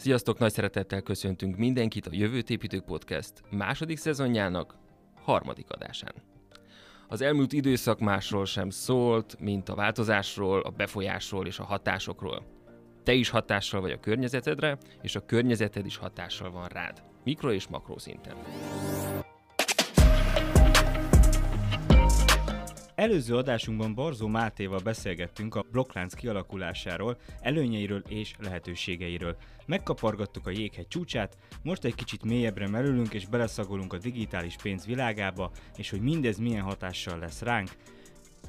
Sziasztok, nagy szeretettel köszöntünk mindenkit a Jövőt építők podcast második szezonjának harmadik adásán. Az elmúlt időszak másról sem szólt, mint a változásról, a befolyásról és a hatásokról. Te is hatással vagy a környezetedre, és a környezeted is hatással van rád, mikro és makró szinten. Előző adásunkban Barzó Mátéval beszélgettünk a blokklánc kialakulásáról, előnyeiről és lehetőségeiről. Megkapargattuk a jéghegy csúcsát, most egy kicsit mélyebbre merülünk és beleszagolunk a digitális pénz világába, és hogy mindez milyen hatással lesz ránk.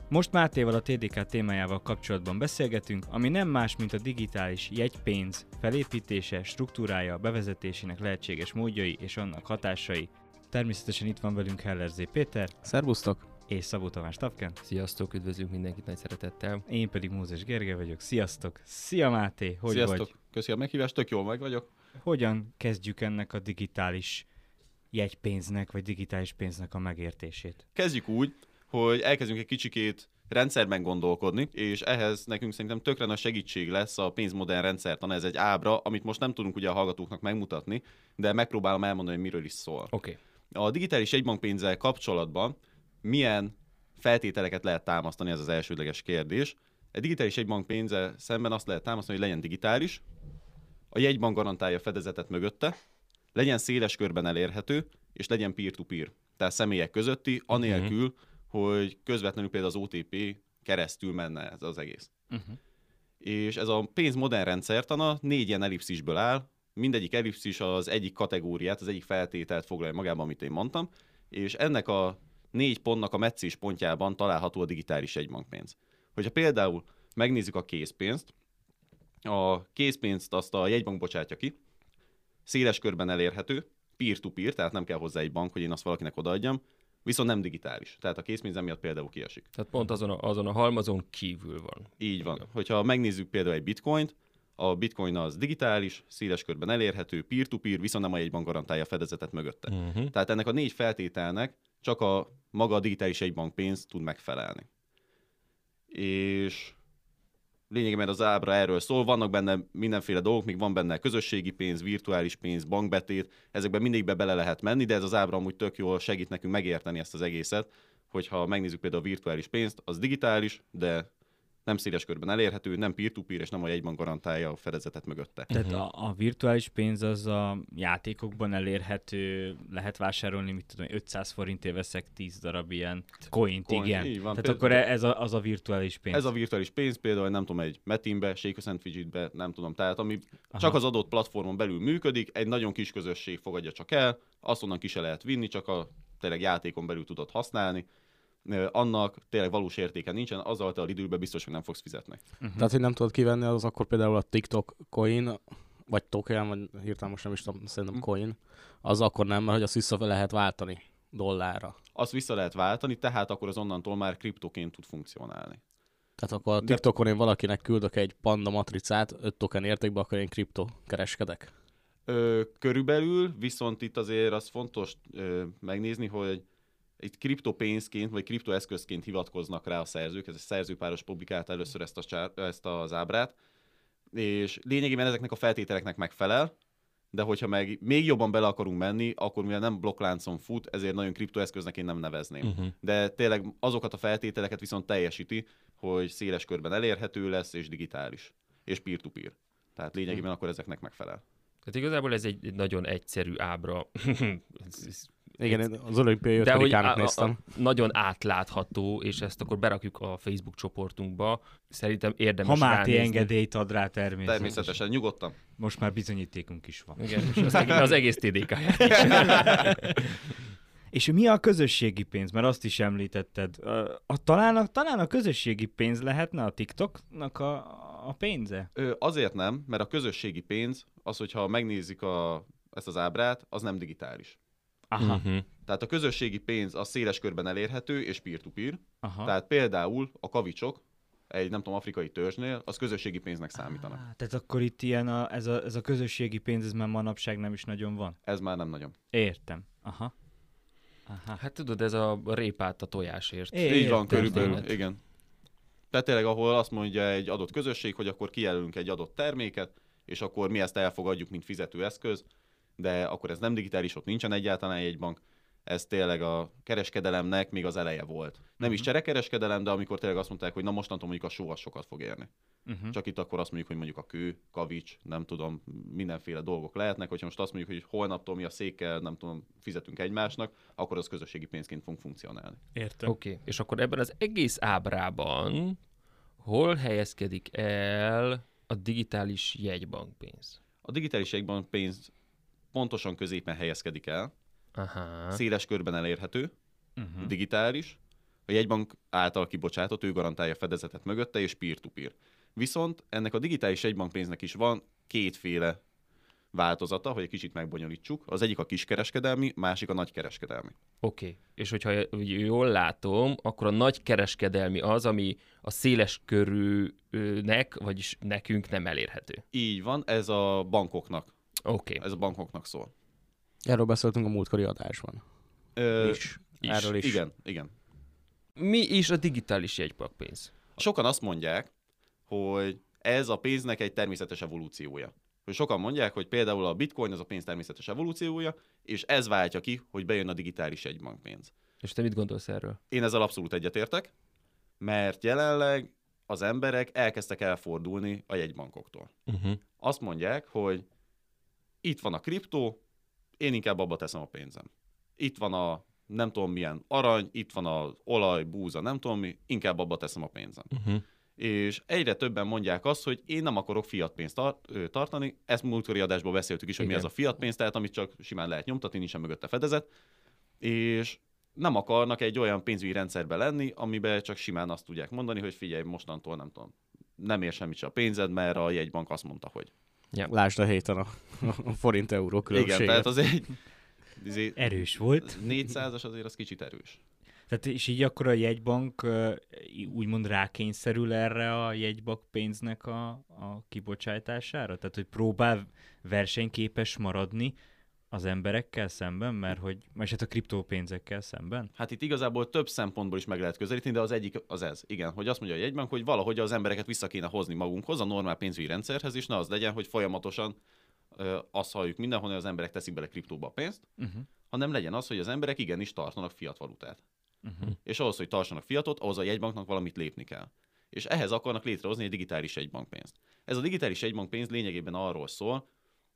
Most Mátéval a TDK témájával kapcsolatban beszélgetünk, ami nem más, mint a digitális jegypénz felépítése, struktúrája, bevezetésének lehetséges módjai és annak hatásai. Természetesen itt van velünk Heller Z. Péter. Szervusztok! És Szabó Tamás Tapken. Sziasztok, üdvözlünk mindenkit nagy szeretettel. Én pedig Mózes Gerge vagyok. Sziasztok! Szia Máté, hogy Sziasztok. vagy? Köszi a meghívást, tök jól meg vagyok. Hogyan kezdjük ennek a digitális jegypénznek, vagy digitális pénznek a megértését? Kezdjük úgy, hogy elkezdünk egy kicsikét rendszerben gondolkodni, és ehhez nekünk szerintem tökre nagy segítség lesz a pénzmodern rendszertan. Ez egy ábra, amit most nem tudunk ugye a hallgatóknak megmutatni, de megpróbálom elmondani, hogy miről is szól. Oké. Okay. A digitális egybankpénzzel kapcsolatban milyen feltételeket lehet támasztani, ez az elsődleges kérdés. Egy digitális egybankpénzzel szemben azt lehet támasztani, hogy legyen digitális, a jegybank garantálja a fedezetet mögötte, legyen széles körben elérhető, és legyen peer-to-peer, tehát személyek közötti, anélkül, uh-huh. hogy közvetlenül például az OTP keresztül menne ez az egész. Uh-huh. És ez a pénz modern rendszertana négy ilyen ellipszisből áll, mindegyik ellipszis az egyik kategóriát, az egyik feltételt foglalja magában, amit én mondtam, és ennek a négy pontnak a meccés pontjában található a digitális egybankpénz. Hogyha például megnézzük a készpénzt, a készpénzt azt a jegybank bocsátja ki, széles körben elérhető, peer-to-peer, tehát nem kell hozzá egy bank, hogy én azt valakinek odaadjam, viszont nem digitális. Tehát a készpénz emiatt például kiesik. Tehát pont azon a, azon a halmazon kívül van. Így van. Hogyha megnézzük például egy bitcoint, a bitcoin az digitális, széles körben elérhető, peer-to-peer, viszont nem a jegybank garantálja a fedezetet mögötte. Uh-huh. Tehát ennek a négy feltételnek csak a maga a digitális egybankpénz tud megfelelni. És lényegében az ábra erről szól, vannak benne mindenféle dolgok, még van benne közösségi pénz, virtuális pénz, bankbetét, ezekben mindegyikbe bele lehet menni, de ez az ábra amúgy tök jól segít nekünk megérteni ezt az egészet, hogyha megnézzük például a virtuális pénzt, az digitális, de nem széles körben elérhető, nem peer-to-peer, és nem a jegyban garantálja a fedezetet mögötte. Tehát a, a virtuális pénz az a játékokban elérhető, lehet vásárolni, mit tudom, 500 forintért veszek 10 darab ilyen coint, Coin, igen. Így van. Tehát például, akkor ez a, az a virtuális pénz. Ez a virtuális pénz például, nem tudom, egy Metinbe, Shake be, nem tudom, tehát ami Aha. csak az adott platformon belül működik, egy nagyon kis közösség fogadja csak el, azt onnan ki se lehet vinni, csak a tényleg játékon belül tudod használni, annak tényleg valós értéke nincsen, azzal te a időben biztos, hogy nem fogsz fizetni. Uh-huh. Tehát, hogy nem tudod kivenni, az akkor például a TikTok coin, vagy token, vagy hirtelen most nem is tudom, szerintem uh-huh. coin, az akkor nem, mert hogy azt vissza lehet váltani dollárra. Azt vissza lehet váltani, tehát akkor az onnantól már kriptoként tud funkcionálni. Tehát akkor a TikTokon én valakinek küldök egy panda matricát 5 token értékbe, akkor én kripto kereskedek? Ö, körülbelül, viszont itt azért az fontos ö, megnézni, hogy itt kriptopénzként vagy kriptoeszközként hivatkoznak rá a szerzők, ez a szerzőpáros publikált először ezt, a csár, ezt az ábrát, és lényegében ezeknek a feltételeknek megfelel, de hogyha meg még jobban bele akarunk menni, akkor mivel nem blokkláncon fut, ezért nagyon kriptoeszköznek én nem nevezném. Uh-huh. De tényleg azokat a feltételeket viszont teljesíti, hogy széles körben elérhető lesz, és digitális, és peer-to-peer. Tehát lényegében uh-huh. akkor ezeknek megfelel. Tehát igazából ez egy nagyon egyszerű ábra. Igen, az olimpiai ötödikának néztem. A, a, nagyon átlátható, és ezt akkor berakjuk a Facebook csoportunkba. Szerintem érdemes Ha Máté engedélyt ad rá természetesen. Természetesen, nyugodtan. Most már bizonyítékunk is van. Igen, és az, egész, az egész tdk És mi a közösségi pénz? Mert azt is említetted. A, a, talán, a, talán a közösségi pénz lehetne a TikToknak a, a pénze? Ö, azért nem, mert a közösségi pénz, az, hogyha megnézik a, ezt az ábrát, az nem digitális. Aha. Uh-huh. Tehát a közösségi pénz a széles körben elérhető és peer-to-peer. Aha. Tehát például a kavicsok egy, nem tudom, afrikai törzsnél, az közösségi pénznek számítanak. Ah, tehát akkor itt ilyen a, ez, a, ez a közösségi pénz, ez már manapság nem is nagyon van? Ez már nem nagyon. Értem. Aha. Aha. Hát tudod, ez a répát a tojásért. É, Így van, körülbelül, igen. Tehát tényleg, ahol azt mondja egy adott közösség, hogy akkor kijelölünk egy adott terméket, és akkor mi ezt elfogadjuk, mint fizetőeszköz, de akkor ez nem digitális, ott nincsen egyáltalán jegybank, ez tényleg a kereskedelemnek még az eleje volt. Nem Mhm. is cserekereskedelem, de amikor tényleg azt mondták, hogy na mostantól mondjuk a só az sokat fog érni. Uh-huh. Csak itt akkor azt mondjuk, hogy mondjuk a kő, kavics, nem tudom, mindenféle dolgok lehetnek, hogyha most azt mondjuk, hogy holnaptól mi a székkel, nem tudom, fizetünk egymásnak, akkor az közösségi pénzként fog funkcionálni. Értem. Oké, okay. és akkor ebben az egész ábrában hol helyezkedik el a digitális jegybankpénz? A digitális jegybank pénz pontosan középen helyezkedik el, Aha. széles körben elérhető, Uh-huh. digitális, a jegybank által kibocsátott, ő garantálja fedezetet mögötte, és peer-to-peer. Viszont ennek a digitális jegybankpénznek is van kétféle változata, hogy egy kicsit megbonyolítsuk. Az egyik a kiskereskedelmi, másik a nagykereskedelmi. Oké, okay. és hogyha jól látom, akkor a nagy kereskedelmi az, ami a széles körűnek, vagyis nekünk nem elérhető. Így van, ez a bankoknak, Oké, okay. ez a bankoknak szól. Erről beszéltünk a múltkori adásban. Ö, is. is. Erről is. Igen, igen. mi is a digitális jegybankpénz? Sokan azt mondják, hogy ez a pénznek egy természetes evolúciója. Hogy sokan mondják, hogy például a bitcoin az a pénz természetes evolúciója, és ez váltja ki, hogy bejön a digitális egybankpénz. És te mit gondolsz erről? Én ezzel abszolút egyetértek, mert jelenleg az emberek elkezdtek elfordulni a jegybankoktól. Uh-huh. Azt mondják, hogy itt van a kriptó, én inkább abba teszem a pénzem. Itt van a nem tudom milyen arany, itt van az olaj, búza, nem tudom mi, inkább abba teszem a pénzem. Uh-huh. És egyre többen mondják azt, hogy én nem akarok fiat pénzt tar- tartani. Ezt múltkori adásban beszéltük is, hogy Igen. mi ez a fiat pénz, tehát amit csak simán lehet nyomtatni, nincsen mögötte fedezet. És nem akarnak egy olyan pénzügyi rendszerbe lenni, amiben csak simán azt tudják mondani, hogy figyelj, mostantól nem tudom, nem ér semmit se a pénzed, mert a jegybank azt mondta, hogy. Lásd a héten a, a forint-euró különbséget. Igen, tehát az egy, azért Erős volt. 400-as azért az kicsit erős. Tehát és így akkor a jegybank úgymond rákényszerül erre a jegybank pénznek a, a kibocsátására? Tehát, hogy próbál versenyképes maradni az emberekkel szemben, mert hogy, és hát a kriptópénzekkel szemben? Hát itt igazából több szempontból is meg lehet közelíteni, de az egyik az ez. Igen, hogy azt mondja a jegybank, hogy valahogy az embereket vissza kéne hozni magunkhoz, a normál pénzügyi rendszerhez, és ne az legyen, hogy folyamatosan ö, azt halljuk mindenhol, hogy az emberek teszik bele kriptóba a pénzt, Uh-huh. hanem legyen az, hogy az emberek igenis tartanak fiat valutát. Uh-huh. És ahhoz, hogy tartsanak fiatot, ahhoz a jegybanknak valamit lépni kell. És ehhez akarnak létrehozni egy digitális egybankpénzt. Ez a digitális egybankpénz lényegében arról szól,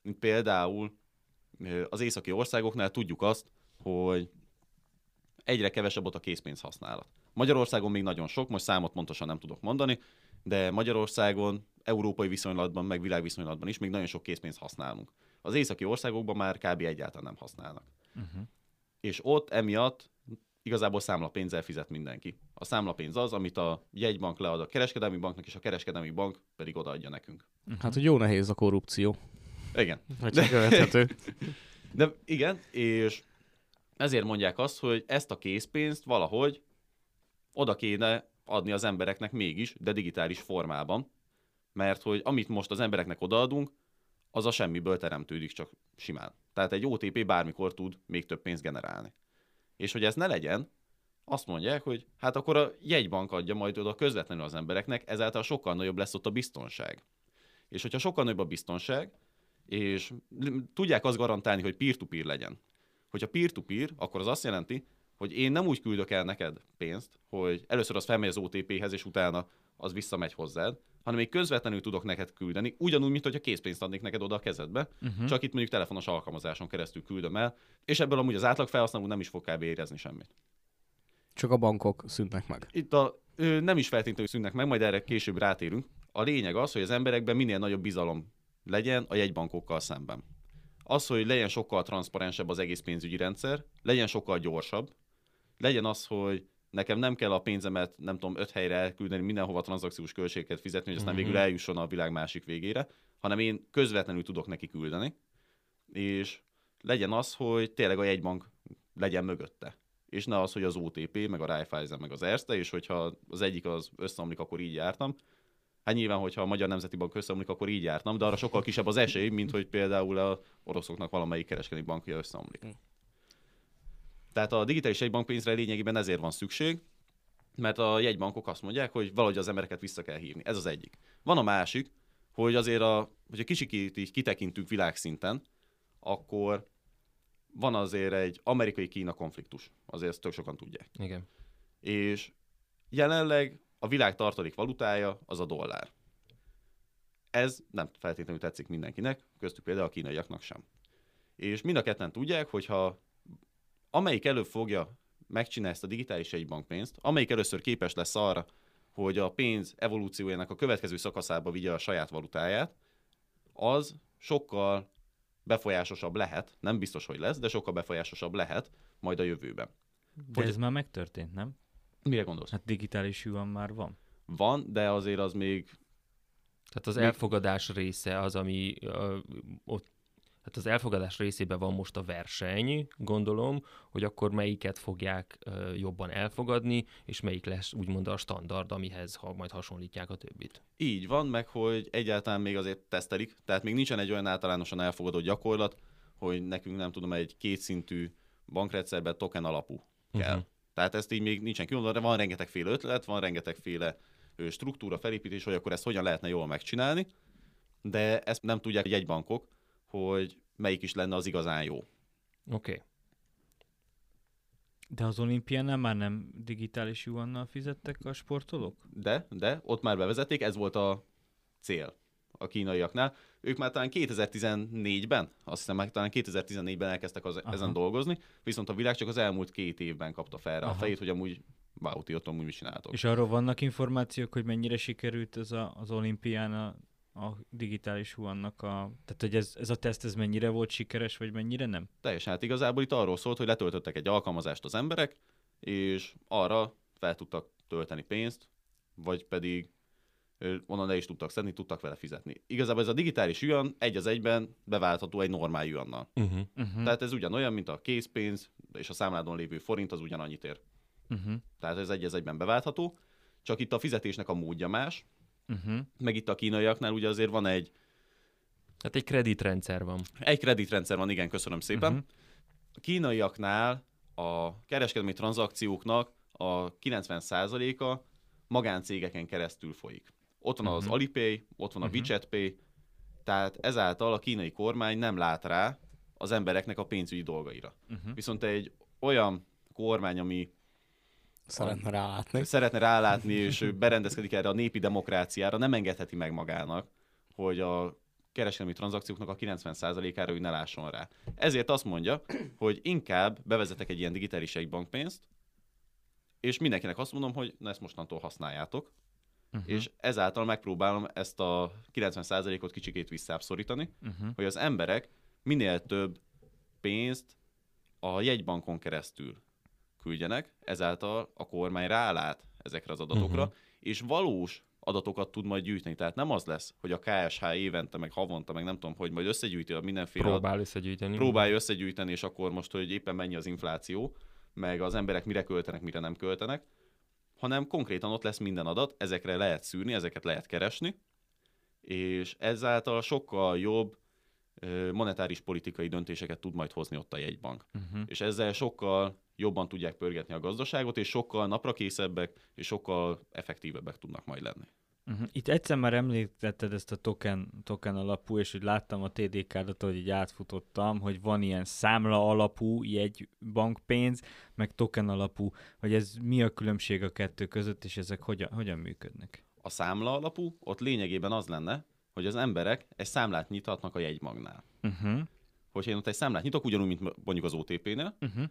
mint például az északi országoknál tudjuk azt, hogy egyre kevesebb ott a készpénz használat. Magyarországon még nagyon sok, most számot pontosan nem tudok mondani, de Magyarországon, európai viszonylatban, meg világviszonylatban is még nagyon sok készpénzt használunk. Az északi országokban már kb. egyáltalán nem használnak. Uh-huh. És ott emiatt igazából számlapénzzel fizet mindenki. A számlapénz az, amit a jegybank lead a kereskedelmi banknak, és a kereskedelmi bank pedig odaadja nekünk. Hát, hogy jó nehéz a korrupció. Igen. Hogy csak követhető. De igen, és ezért mondják azt, hogy ezt a készpénzt valahogy oda kéne adni az embereknek mégis, de digitális formában, mert hogy amit most az embereknek odaadunk, az a semmiből teremtődik csak simán. Tehát egy OTP bármikor tud még több pénzt generálni. És hogy ez ne legyen, azt mondják, hogy hát akkor a jegybank adja majd oda közvetlenül az embereknek, ezáltal sokkal nagyobb lesz ott a biztonság. És hogyha sokkal nagyobb a biztonság, és tudják azt garantálni, hogy peer-to-peer legyen. Hogyha peer-to-peer, akkor az azt jelenti, hogy én nem úgy küldök el neked pénzt, hogy először az felmegy az OTP-hez, és utána az visszamegy hozzád, hanem még közvetlenül tudok neked küldeni, ugyanúgy, mint hogyha készpénzt adnék neked oda a kezedbe, Uh-huh. csak itt mondjuk telefonos alkalmazáson keresztül küldöm el, és ebből amúgy az átlag felhasználó nem is fog kb. érezni semmit. Csak a bankok szűnnek meg. Itt a, ö, nem is feltétlenül szűnnek meg, majd erre később rátérünk. A lényeg az, hogy az emberekben minél nagyobb bizalom legyen a jegybankokkal szemben. Az, hogy legyen sokkal transzparensebb az egész pénzügyi rendszer, legyen sokkal gyorsabb, legyen az, hogy nekem nem kell a pénzemet, nem tudom, öt helyre elküldeni, mindenhova tranzakciós költségeket fizetni, hogy aztán Mhm. végül eljusson a világ másik végére, hanem én közvetlenül tudok neki küldeni, és legyen az, hogy tényleg a jegybank legyen mögötte. És ne az, hogy az OTP, meg a Raiffeisen, meg az Erste, és hogyha az egyik az összeomlik, akkor így jártam. Hát nyilván, hogyha a Magyar Nemzeti Bank összeomlik, akkor így jártam, de arra sokkal kisebb az esély, mint hogy például a oroszoknak valamelyik kereskedelmi bankja összeomlik. Tehát a digitális jegybankpénzre lényegében ezért van szükség, mert a jegybankok azt mondják, hogy valahogy az embereket vissza kell hívni. Ez az egyik. Van a másik, hogy azért, a, hogyha kicsikét így kitekintünk világszinten, akkor van azért egy amerikai-kína konfliktus. Azért ezt tök sokan tudják. Igen. És jelenleg a világ tartalék valutája az a dollár. Ez nem feltétlenül tetszik mindenkinek, köztük például a kínaiaknak sem. És mind a ketten tudják, hogyha amelyik előbb fogja megcsinálni ezt a digitális egybankpénzt, amelyik először képes lesz arra, hogy a pénz evolúciójának a következő szakaszába vigye a saját valutáját, az sokkal befolyásosabb lehet, nem biztos, hogy lesz, de sokkal befolyásosabb lehet majd a jövőben. De ez már megtörtént, nem? Mire gondolsz? Hát digitális yuan már van. Van, de azért az még Tehát az Mi- elfogadás része az, ami ö, ott Hát az elfogadás részében van most a verseny, gondolom, hogy akkor melyiket fogják jobban elfogadni, és melyik lesz úgymond a standard, amihez ha majd hasonlítják a többit. Így van, meg hogy egyáltalán még azért tesztelik, tehát még nincsen egy olyan általánosan elfogadott gyakorlat, hogy nekünk nem tudom, egy kétszintű bankrendszerben token alapú kell. Uh-huh. Tehát ezt így még nincsen kimondva, de van rengetegféle ötlet, van rengetegféle struktúra, felépítés, hogy akkor ezt hogyan lehetne jól megcsinálni, de ezt nem tudják egy bankok, hogy melyik is lenne az igazán jó. Oké. Okay. De az olimpiánál már nem digitális yuannal fizettek a sportolók? De, de ott már bevezették, ez volt a cél a kínaiaknál. Ők már talán 2014-ben, azt hiszem már talán 2014-ben elkezdtek az, Aha. ezen dolgozni, viszont a világ csak az elmúlt két évben kapta fel rá a fejét, hogy amúgy wow, ti ott amúgy mit csináltok. És arról vannak információk, hogy mennyire sikerült ez a, az olimpián a, a digitális yuannak a... Tehát, hogy ez, ez a teszt, ez mennyire volt sikeres, vagy mennyire nem? Teljesen hát igazából itt arról szólt, hogy letöltöttek egy alkalmazást az emberek, és arra fel tudtak tölteni pénzt, vagy pedig onnan le is tudtak szedni, tudtak vele fizetni. Igazából ez a digitális yuan egy az egyben beváltható egy normál yuannal. Uh-huh. Uh-huh. Tehát ez ugyanolyan, mint a készpénz, és a számládon lévő forint az ugyanannyit ér. Uh-huh. Tehát ez egy az egyben beváltható, csak itt a fizetésnek a módja más, Uh-huh. meg itt a kínaiaknál ugye azért van egy, Tehát egy kreditrendszer van. egy kreditrendszer van, igen, köszönöm szépen. Mhm. A kínaiaknál a kereskedelmi tranzakcióknak a 90%-a magáncégeken keresztül folyik. Ott van az Mhm. Alipay, ott van a Mhm. WeChat Pay, tehát ezáltal a kínai kormány nem lát rá az embereknek a pénzügyi dolgaira. Uh-huh. Viszont egy olyan kormány, ami Szeretne rálátni. szeretne rálátni, és ő berendezkedik erre a népi demokráciára, nem engedheti meg magának, hogy a kereskedelmi tranzakcióknak a 90%-ára ő ne lásson rá. Ezért azt mondja, hogy inkább bevezetek egy ilyen digitális egybankpénzt, és mindenkinek azt mondom, hogy na ezt mostantól használjátok, Uh-huh. és ezáltal megpróbálom ezt a 90%-ot kicsikét visszább szorítani, Uh-huh. hogy az emberek minél több pénzt a jegybankon keresztül küldjenek, ezáltal a kormány rálát ezekre az adatokra, Mhm. és valós adatokat tud majd gyűjteni. Tehát nem az lesz, hogy a KSH évente, meg havonta, meg nem tudom, hogy majd összegyűjti a mindenféle Próbál összegyűjteni. próbálja összegyűjteni, és akkor most, hogy éppen mennyi az infláció, meg az emberek mire költenek, mire nem költenek, hanem konkrétan ott lesz minden adat, ezekre lehet szűrni, ezeket lehet keresni, és ezáltal sokkal jobb monetáris politikai döntéseket tud majd hozni ott a jegybank. Uh-huh. És ezzel sokkal jobban tudják pörgetni a gazdaságot, és sokkal naprakészebbek, és sokkal effektívebbek tudnak majd lenni. Uh-huh. Itt egyszer már említetted ezt a token, token alapú, és hogy láttam a TDK-dat, hogy így átfutottam, hogy van ilyen számla alapú jegybankpénz, meg token alapú, hogy ez mi a különbség a kettő között, és ezek hogyan, hogyan működnek? A számla alapú, ott lényegében az lenne, hogy az emberek egy számlát nyithatnak a jegybanknál. Uh-huh. Hogyha én ott egy számlát nyitok, ugyanúgy, mint mondjuk az OTP-nél, Uh-huh.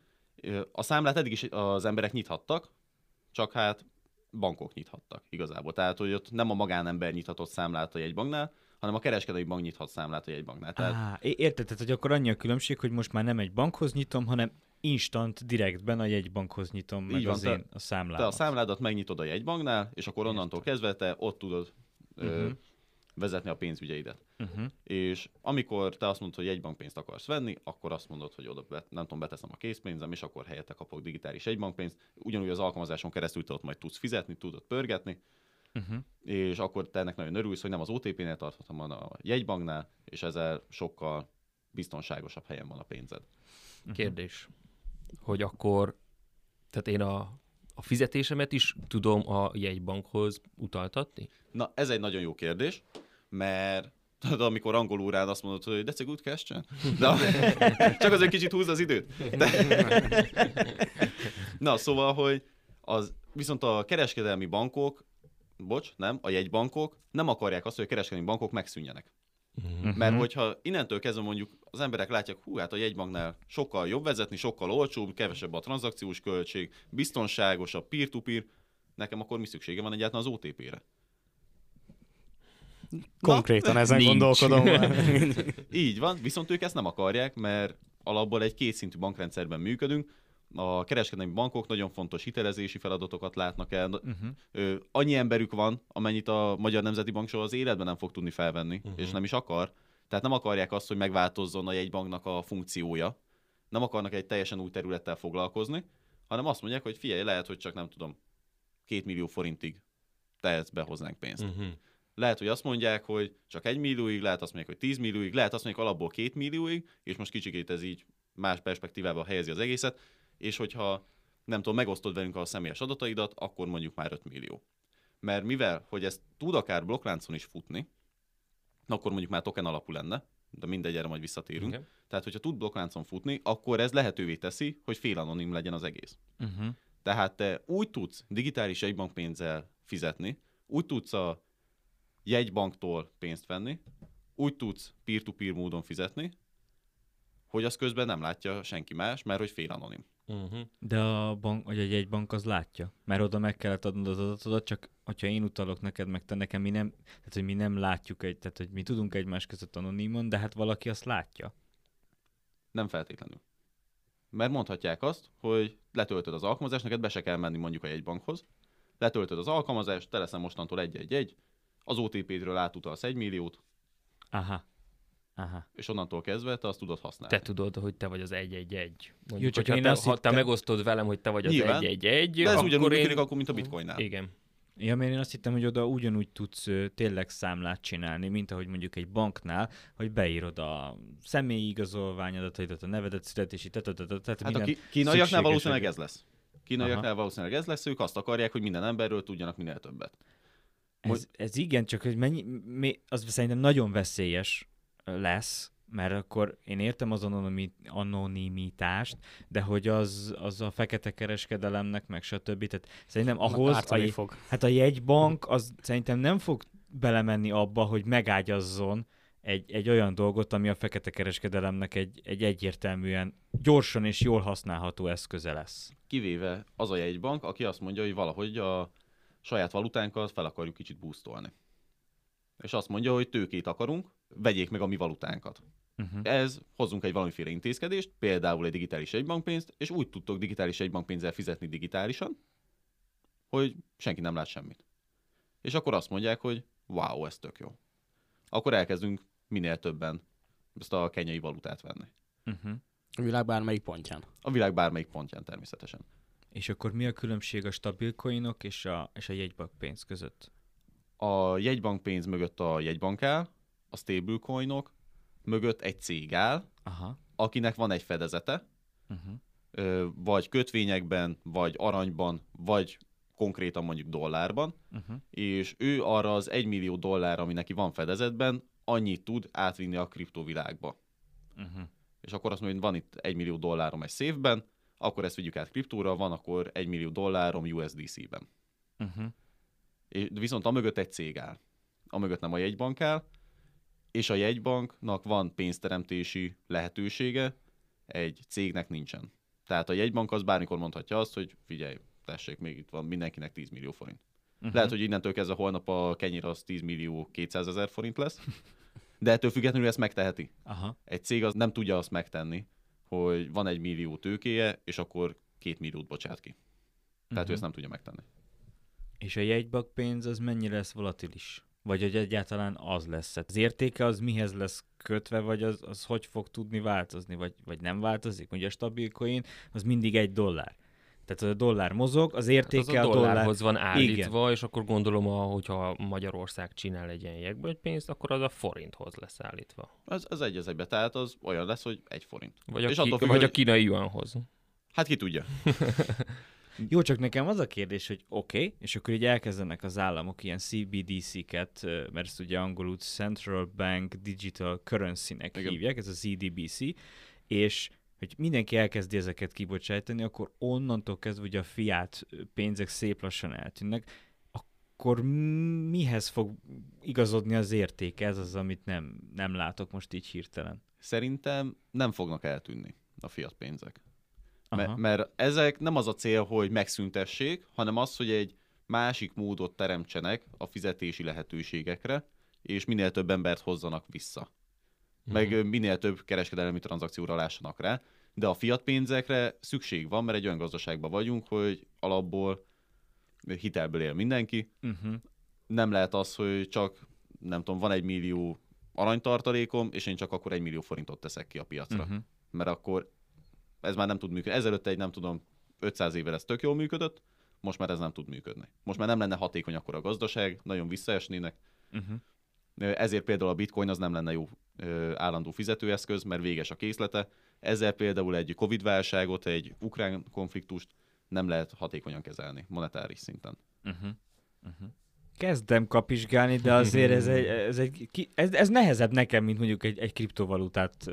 A számlát eddig is az emberek nyithattak, csak hát bankok nyithattak igazából. Tehát, hogy ott nem a magánember nyithatott számlát a jegybanknál, hanem a kereskedelmi bank nyithat számlát a jegybanknál. Tehát Á, érted, tehát, hogy akkor annyi a különbség, hogy most már nem egy bankhoz nyitom, hanem instant, direktben a jegybankhoz nyitom meg Így van, az te- én a számlámat. te a számládat megnyitod a jegybanknál, és akkor onnantól kezdve te ott tudod ö, Mhm. Vezetni a pénzügyeidet. Uh-huh. És amikor te azt mondod, hogy jegybankpénzt akarsz venni, akkor azt mondod, hogy oda be, nem tudom, beteszem a készpénzem, és akkor helyette kapok digitális jegybankpénzt. Ugyanúgy az alkalmazáson keresztül ott majd tudsz fizetni, tudod pörgetni, Uh-huh. és akkor te ennek nagyon örülsz, hogy nem az OTP-nél tarthatom, hanem a jegybanknál, és ezzel sokkal biztonságosabb helyen van a pénzed. Kérdés, hogy akkor, tehát én a, a fizetésemet is tudom a jegybankhoz utaltatni? Na, ez egy nagyon jó kérdés, mert tudod, amikor angol órán azt mondod, hogy that's a good question. De, csak azért kicsit húz az időt. De... Na, szóval, hogy az, viszont a kereskedelmi bankok, bocs, nem, a jegybankok nem akarják azt, hogy a kereskedelmi bankok megszűnjenek. Uh-huh. Mert hogyha innentől kezdve mondjuk az emberek látják, hú, hát a jegybanknál sokkal jobb vezetni, sokkal olcsóbb, kevesebb a tranzakciós költség, biztonságosabb, peer-to-peer, nekem akkor mi szüksége van egyáltalán az OTP-re? Konkrétan ezen nincs. gondolkodom. Így van, viszont ők ezt nem akarják, mert alapból egy kétszintű bankrendszerben működünk, a kereskedelmi bankok nagyon fontos hitelezési feladatokat látnak el. Uh-huh. Ö, annyi emberük van, amennyit a Magyar Nemzeti Bank soha az életben nem fog tudni felvenni, uh-huh. és nem is akar. Tehát nem akarják azt, hogy megváltozzon a jegybanknak a funkciója. Nem akarnak egy teljesen új területtel foglalkozni, hanem azt mondják, hogy figyelj, lehet, hogy csak nem tudom, két millió forintig tehetsz be hozzánk pénzt. Uh-huh. Lehet, hogy azt mondják, hogy csak egy millióig, lehet azt mondják, hogy 10 millióig, lehet azt mondják alapból két millióig, és most kicsikét ez így más perspektívába helyezi az egészet, és hogyha nem tudom, megosztod velünk a személyes adataidat, akkor mondjuk már 5 millió. Mert mivel, hogy ez tud akár blokkláncon is futni, akkor mondjuk már token alapú lenne, de mindegy, erre majd visszatérünk. Igen. Tehát, hogyha tud blokkláncon futni, akkor ez lehetővé teszi, hogy félanonim legyen az egész. Uh-huh. Tehát te úgy tudsz digitális jegybankpénzzel fizetni, úgy tudsz a jegybanktól pénzt venni, úgy tudsz peer-to-peer módon fizetni, hogy az közben nem látja senki más, mert hogy fél anonim. Uh-huh. De a bank, vagy egy jegybank az látja, mert oda meg kellett adnod az adatodat, csak hogyha én utalok neked, meg te nekem, mi nem, tehát hogy mi nem látjuk egy, tehát hogy mi tudunk egymás között anonimon, de hát valaki azt látja. Nem feltétlenül. Mert mondhatják azt, hogy letöltöd az alkalmazást, neked be se kell menni mondjuk a jegybankhoz, letöltöd az alkalmazást, te leszel mostantól egy-egy-egy, az OTP-ről átutalsz egy milliót, Aha. Aha. és onnantól kezdve te azt tudod használni. Te tudod, hogy te vagy az 111. Jó, csak én te, azt ha te megosztod velem, hogy te vagy az Nyilván. 111, De ez akkor ugyanúgy én... működik akkor, mint a bitcoinnál. Igen. Ja, mert én azt hittem, hogy oda ugyanúgy tudsz tényleg számlát csinálni, mint ahogy mondjuk egy banknál, hogy beírod a személyi igazolványadatodat, a nevedet, születési, tehát Hát a kínaiaknál valószínűleg ez lesz. Kínaiaknál valószínűleg ez lesz, ők azt akarják, hogy minden emberről tudjanak minél többet. Ez, ez igen, csak hogy mennyi, mi, az szerintem nagyon veszélyes lesz, mert akkor én értem az anonimi, anonimitást, de hogy az, az a fekete kereskedelemnek, meg stb. Tehát szerintem ahhoz, a, fog. hát a jegybank az szerintem nem fog belemenni abba, hogy megágyazzon egy, egy olyan dolgot, ami a fekete kereskedelemnek egy, egy egyértelműen gyorsan és jól használható eszköze lesz. Kivéve az a jegybank, aki azt mondja, hogy valahogy a saját valutánkat fel akarjuk kicsit boostolni. És azt mondja, hogy tőkét akarunk, vegyék meg a mi valutánkat. Uh-huh. Ez, hozzunk egy valamiféle intézkedést, például egy digitális egybankpénzt, és úgy tudtok digitális egybankpénzzel fizetni digitálisan, hogy senki nem lát semmit. És akkor azt mondják, hogy wow, ez tök jó. Akkor elkezdünk minél többen ezt a kenyai valutát venni. Uh-huh. A világ bármelyik pontján. A világ bármelyik pontján természetesen. És akkor mi a különbség a stabil coinok és a, és a jegybank pénz között? A jegybankpénz mögött a jegybank áll, a stablecoinok mögött egy cég áll, Aha. akinek van egy fedezete, Uh-huh. ö, vagy kötvényekben, vagy aranyban, vagy konkrétan mondjuk dollárban, Uh-huh. és ő arra az 1 millió dollár, ami neki van fedezetben, annyit tud átvinni a kriptovilágba. Uh-huh. És akkor azt mondja, hogy van itt 1 millió dollárom egy széfben, akkor ezt vigyük át kriptóra, van akkor 1 millió dollárom USDC-ben. Uh-huh. És viszont amögött egy cég áll. Amögött nem a jegybank áll, és a jegybanknak van pénzteremtési lehetősége, egy cégnek nincsen. Tehát a jegybank az bármikor mondhatja azt, hogy figyelj, tessék, még itt van mindenkinek 10 millió forint. Uh-huh. Lehet, hogy innentől kezdve holnap a kenyér az 10 millió 200 ezer forint lesz, de ettől függetlenül ezt megteheti. Aha. Egy cég az nem tudja azt megtenni, hogy van egy millió tőkéje, és akkor két milliót bocsát ki. Tehát uh-huh. ő ezt nem tudja megtenni. És a jegybank pénz az mennyire lesz volatilis? Vagy hogy egyáltalán az lesz? Az értéke az mihez lesz kötve, vagy az, az hogy fog tudni változni, vagy, vagy nem változik? Ugye a stabil coin az mindig egy dollár. Tehát a dollár mozog, az Az értéke a a dollár... dollárhoz van állítva, Igen. és akkor gondolom, a- hogyha Magyarország csinál egy ilyen jegybank-pénzt, akkor az a forinthoz lesz állítva. Ez, ez egy az egybe, tehát az olyan lesz, hogy egy forint. Vagy a, És ki, attól függ, vagy a hogy- kínai yuanhoz. Hát ki tudja. Jó, csak nekem az a kérdés, hogy oké, okay, és akkor így elkezdenek az államok ilyen CBDC-ket, mert ezt ugye angolul Central Bank Digital Currency-nek Igen. hívják, ez a ZDBC, és hogy mindenki elkezdi ezeket kibocsájtani, akkor onnantól kezdve ugye a fiát pénzek szép lassan eltűnnek, akkor mihez fog igazodni az érték? Ez az, amit nem, nem látok most így hirtelen. Szerintem nem fognak eltűnni a fiat pénzek. Aha. Mert ezek nem az a cél, hogy megszüntessék, hanem az, hogy egy másik módot teremtsenek a fizetési lehetőségekre, és minél több embert hozzanak vissza. Meg ö, minél több kereskedelmi tranzakcióra lássanak rá. De a fiat pénzekre szükség van, mert egy olyan gazdaságban vagyunk, hogy alapból hitelből él mindenki. Uh-huh. Nem lehet az, hogy csak, nem tudom, van egy millió aranytartalékom, és én csak akkor egy millió forintot teszek ki a piacra. Uh-huh. mert akkor ez már nem tud működni. Ezelőtt egy, nem tudom, 500 évvel ez tök jól működött, most már ez nem tud működni. Most már nem lenne hatékony akkor a gazdaság, nagyon visszaesnének. Uh-huh. Ezért például a bitcoin az nem lenne jó ö, állandó fizetőeszköz, mert véges a készlete. Ezzel például egy Covid válságot, egy ukrán konfliktust nem lehet hatékonyan kezelni monetáris szinten. Uh-huh. Uh-huh. Kezdem kapizsgálni, de azért ez, egy, ez, egy, ez, ez nehezebb nekem, mint mondjuk egy, egy kriptovalutát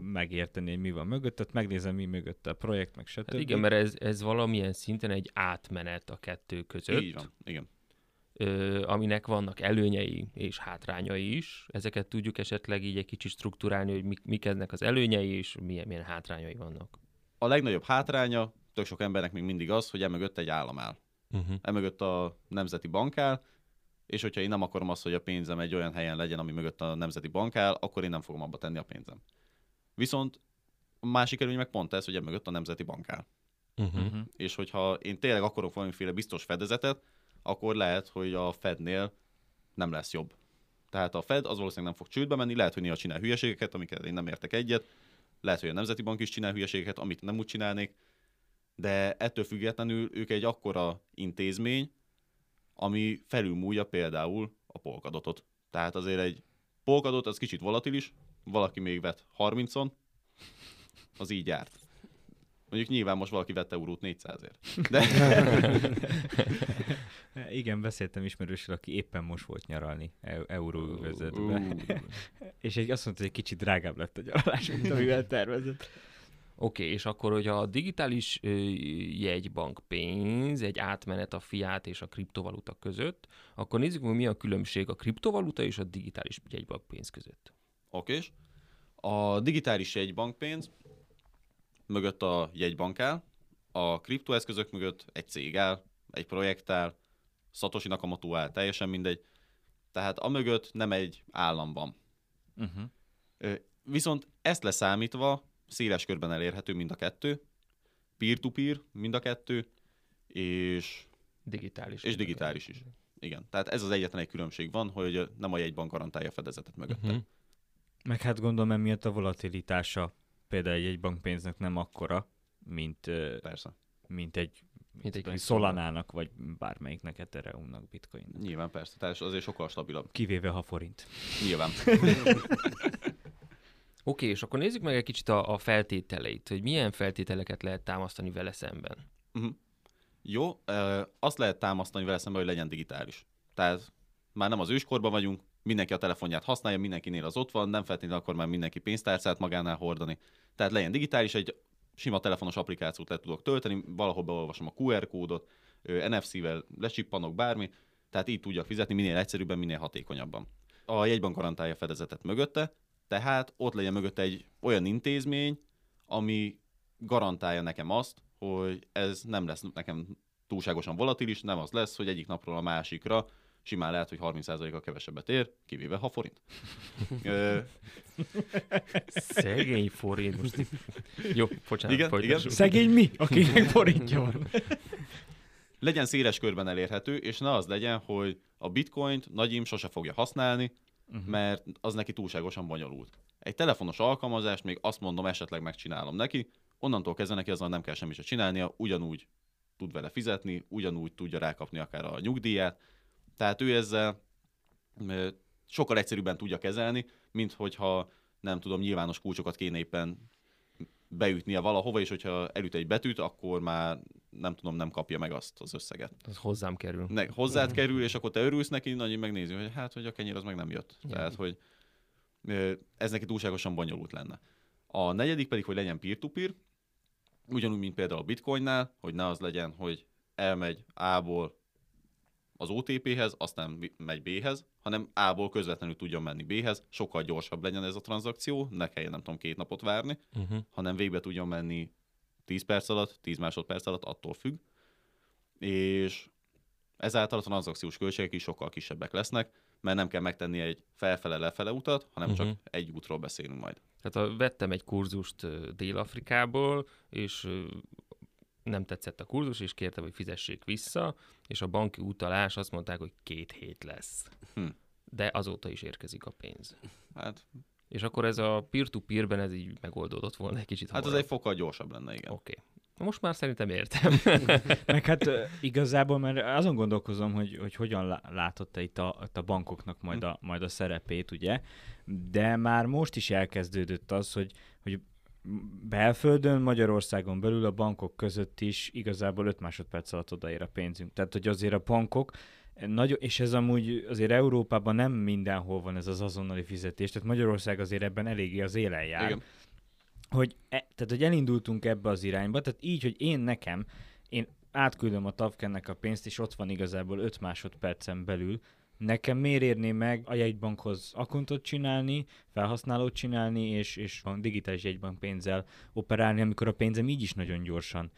megérteni, hogy mi van mögött, tehát megnézem, mi mögött a projekt, meg stb. Hát igen, mert ez, ez valamilyen szinten egy átmenet a kettő között, Így van, igen. ö, aminek vannak előnyei és hátrányai is. Ezeket tudjuk esetleg így egy kicsit strukturálni, hogy mik, mik ennek az előnyei és milyen, milyen hátrányai vannak. A legnagyobb hátránya tök sok embernek még mindig az, hogy emögött egy állam áll. Uh-huh. emögött a Nemzeti Bank áll, és hogyha én nem akarom azt, hogy a pénzem egy olyan helyen legyen, ami mögött a Nemzeti Bank áll, akkor én nem fogom abba tenni a pénzem. Viszont a másik előny meg pont ez, hogy emögött a Nemzeti Bank áll. Uh-huh. Uh-huh. És hogyha én tényleg akarok valamiféle biztos fedezetet, akkor lehet, hogy a Fednél nem lesz jobb. Tehát a Fed az valószínűleg nem fog csődbe menni, lehet, hogy néha csinál hülyeségeket, amiket én nem értek egyet, lehet, hogy a Nemzeti Bank is csinál hülyeségeket, amit nem úgy csinálnék, de ettől függetlenül ők egy akkora intézmény, ami felülmúlja például a polkadotot. Tehát azért egy polkadot az kicsit volatilis, valaki még vett 30-on, az így járt. Mondjuk nyilván most valaki vett eurót 400-ért. De Igen, beszéltem ismerősről, aki éppen most volt nyaralni eu- euróövezetbe, és egy, azt mondta, hogy egy kicsit drágább lett a nyaralás, mint amivel tervezett. Oké, okay, és akkor, hogyha a digitális jegybank pénz egy átmenet a fiát és a kriptovaluta között, akkor nézzük meg, mi a különbség a kriptovaluta és a digitális jegybank pénz között. Okés. A digitális jegybankpénz mögött a jegybank áll, a kriptoeszközök mögött egy cég áll, egy projekt áll, Satoshi Nakamoto áll, teljesen mindegy. Tehát a mögött nem egy állam van. Uh-huh. Viszont ezt leszámítva széles körben elérhető mind a kettő, peer-to-peer mind a kettő, és, Digitális. és digitális is. Igen, tehát ez az egyetlen egy különbség van, hogy nem a jegybank garantálja a fedezetet mögötte. Uh-huh. Meg hát gondolom emiatt a volatilitása például egy bankpénznek nem akkora, mint, Persze. mint egy, Mint egy. Solanának, vagy bármelyiknek Ethereumnak, Bitcoinnak. Nyilván persze, tehát azért sokkal stabilabb. Kivéve ha forint. Nyilván. Oké, és akkor nézzük meg egy kicsit a, a feltételeit, hogy milyen feltételeket lehet támasztani vele szemben. Uh-huh. Jó, ö, azt lehet támasztani vele szemben, hogy legyen digitális. Tehát már nem az őskorban vagyunk, mindenki a telefonját használja, mindenkinél az ott van, nem feltétlenül akkor már mindenki pénztárcát magánál hordani. Tehát legyen digitális, egy sima telefonos applikációt le tudok tölteni, valahol beolvasom a QR kódot, NFC-vel lecsippanok bármi, tehát így tudjak fizetni minél egyszerűbben, minél hatékonyabban. A jegybank garantálja fedezetet mögötte, tehát ott legyen mögötte egy olyan intézmény, ami garantálja nekem azt, hogy ez nem lesz nekem túlságosan volatilis, nem az lesz, hogy egyik napról a másikra simán lehet, hogy 30%-a kevesebbet ér, kivéve ha forint. Szegény forint. Most... Jó, bocsánat. Igen, folytassuk. Szegény mi, akinek forintja van? legyen széles körben elérhető, és ne az legyen, hogy a bitcoint Nagyim sose fogja használni, uh-huh. mert az neki túlságosan bonyolult. Egy telefonos alkalmazást még azt mondom, esetleg megcsinálom neki, onnantól kezdve neki azzal nem kell semmit se csinálnia, ugyanúgy tud vele fizetni, ugyanúgy tudja rákapni akár a nyugdíját, tehát ő ezzel sokkal egyszerűbben tudja kezelni, mint hogyha nem tudom, nyilvános kulcsokat kéne éppen beütnie valahova, és hogyha elüt egy betűt, akkor már nem tudom, nem kapja meg azt az összeget. Az hozzám kerül. Ne, hozzád kerül, és akkor te örülsz neki, nagy megnézi, hogy hát, hogy a kenyér az meg nem jött. Ja. Tehát, hogy ez neki túlságosan bonyolult lenne. A negyedik pedig, hogy legyen peer-to-peer, ugyanúgy, mint például a bitcoinnál, hogy ne az legyen, hogy elmegy A-ból az OTP-hez, aztán megy B-hez, hanem A-ból közvetlenül tudjon menni B-hez, sokkal gyorsabb legyen ez a tranzakció, ne kelljen nem tudom két napot várni, Uh-huh. hanem végbe tudjon menni 10 perc alatt, 10 másodperc alatt, attól függ. És ezáltal a tranzakciós költségek is sokkal kisebbek lesznek, mert nem kell megtenni egy felfele-lefele utat, hanem uh-huh. Mhm. csak egy útról beszélünk majd. Tehát a, vettem egy kurzust Dél-Afrikából, és nem tetszett a kurzus, és kértem, hogy fizessék vissza, és a banki utalás azt mondták, hogy két hét lesz. Hm. De azóta is érkezik a pénz. Hát, És akkor ez a peer-to-peerben ez így megoldódott volna egy kicsit hát az hamarabb. egy fokkal gyorsabb lenne, igen. Oké. Okay. Most már szerintem értem. Meg hát igazából, mert azon gondolkozom, hogy, hogy hogyan lá- látod te itt a, itt a bankoknak majd a, majd a szerepét, ugye? De már most is elkezdődött az, hogy, hogy belföldön, Magyarországon belül a bankok között is igazából 5 másodperc alatt odaér a pénzünk. Tehát, hogy azért a bankok nagy, és ez amúgy azért Európában nem mindenhol van ez az azonnali fizetés, tehát Magyarország azért ebben eléggé az élen jár Igen. hogy, e, tehát, hogy elindultunk ebbe az irányba, tehát így, hogy én nekem, én átküldöm a Tavkennek a pénzt, és ott van igazából 5 másodpercen belül, nekem miért érné meg a jegybankhoz akontot csinálni, felhasználót csinálni, és, és a digitális jegybank pénzzel operálni, amikor a pénzem így is nagyon gyorsan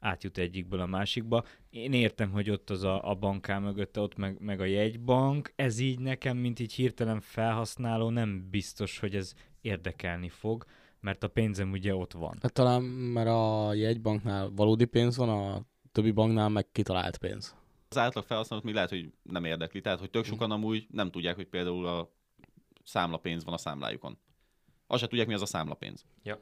átjut egyikből a másikba. Én értem, hogy ott az a, a banká mögötte, ott meg, meg a jegybank. Ez így nekem, mint így hirtelen felhasználó, nem biztos, hogy ez érdekelni fog, mert a pénzem ugye ott van. Hát talán, mert a jegybanknál valódi pénz van, a többi banknál meg kitalált pénz. Az átlag felhasználót még lehet, hogy nem érdekli. Tehát, hogy tök sokan amúgy nem tudják, hogy például a számlapénz van a számlájukon. Azt se tudják, mi az a számlapénz. Ja.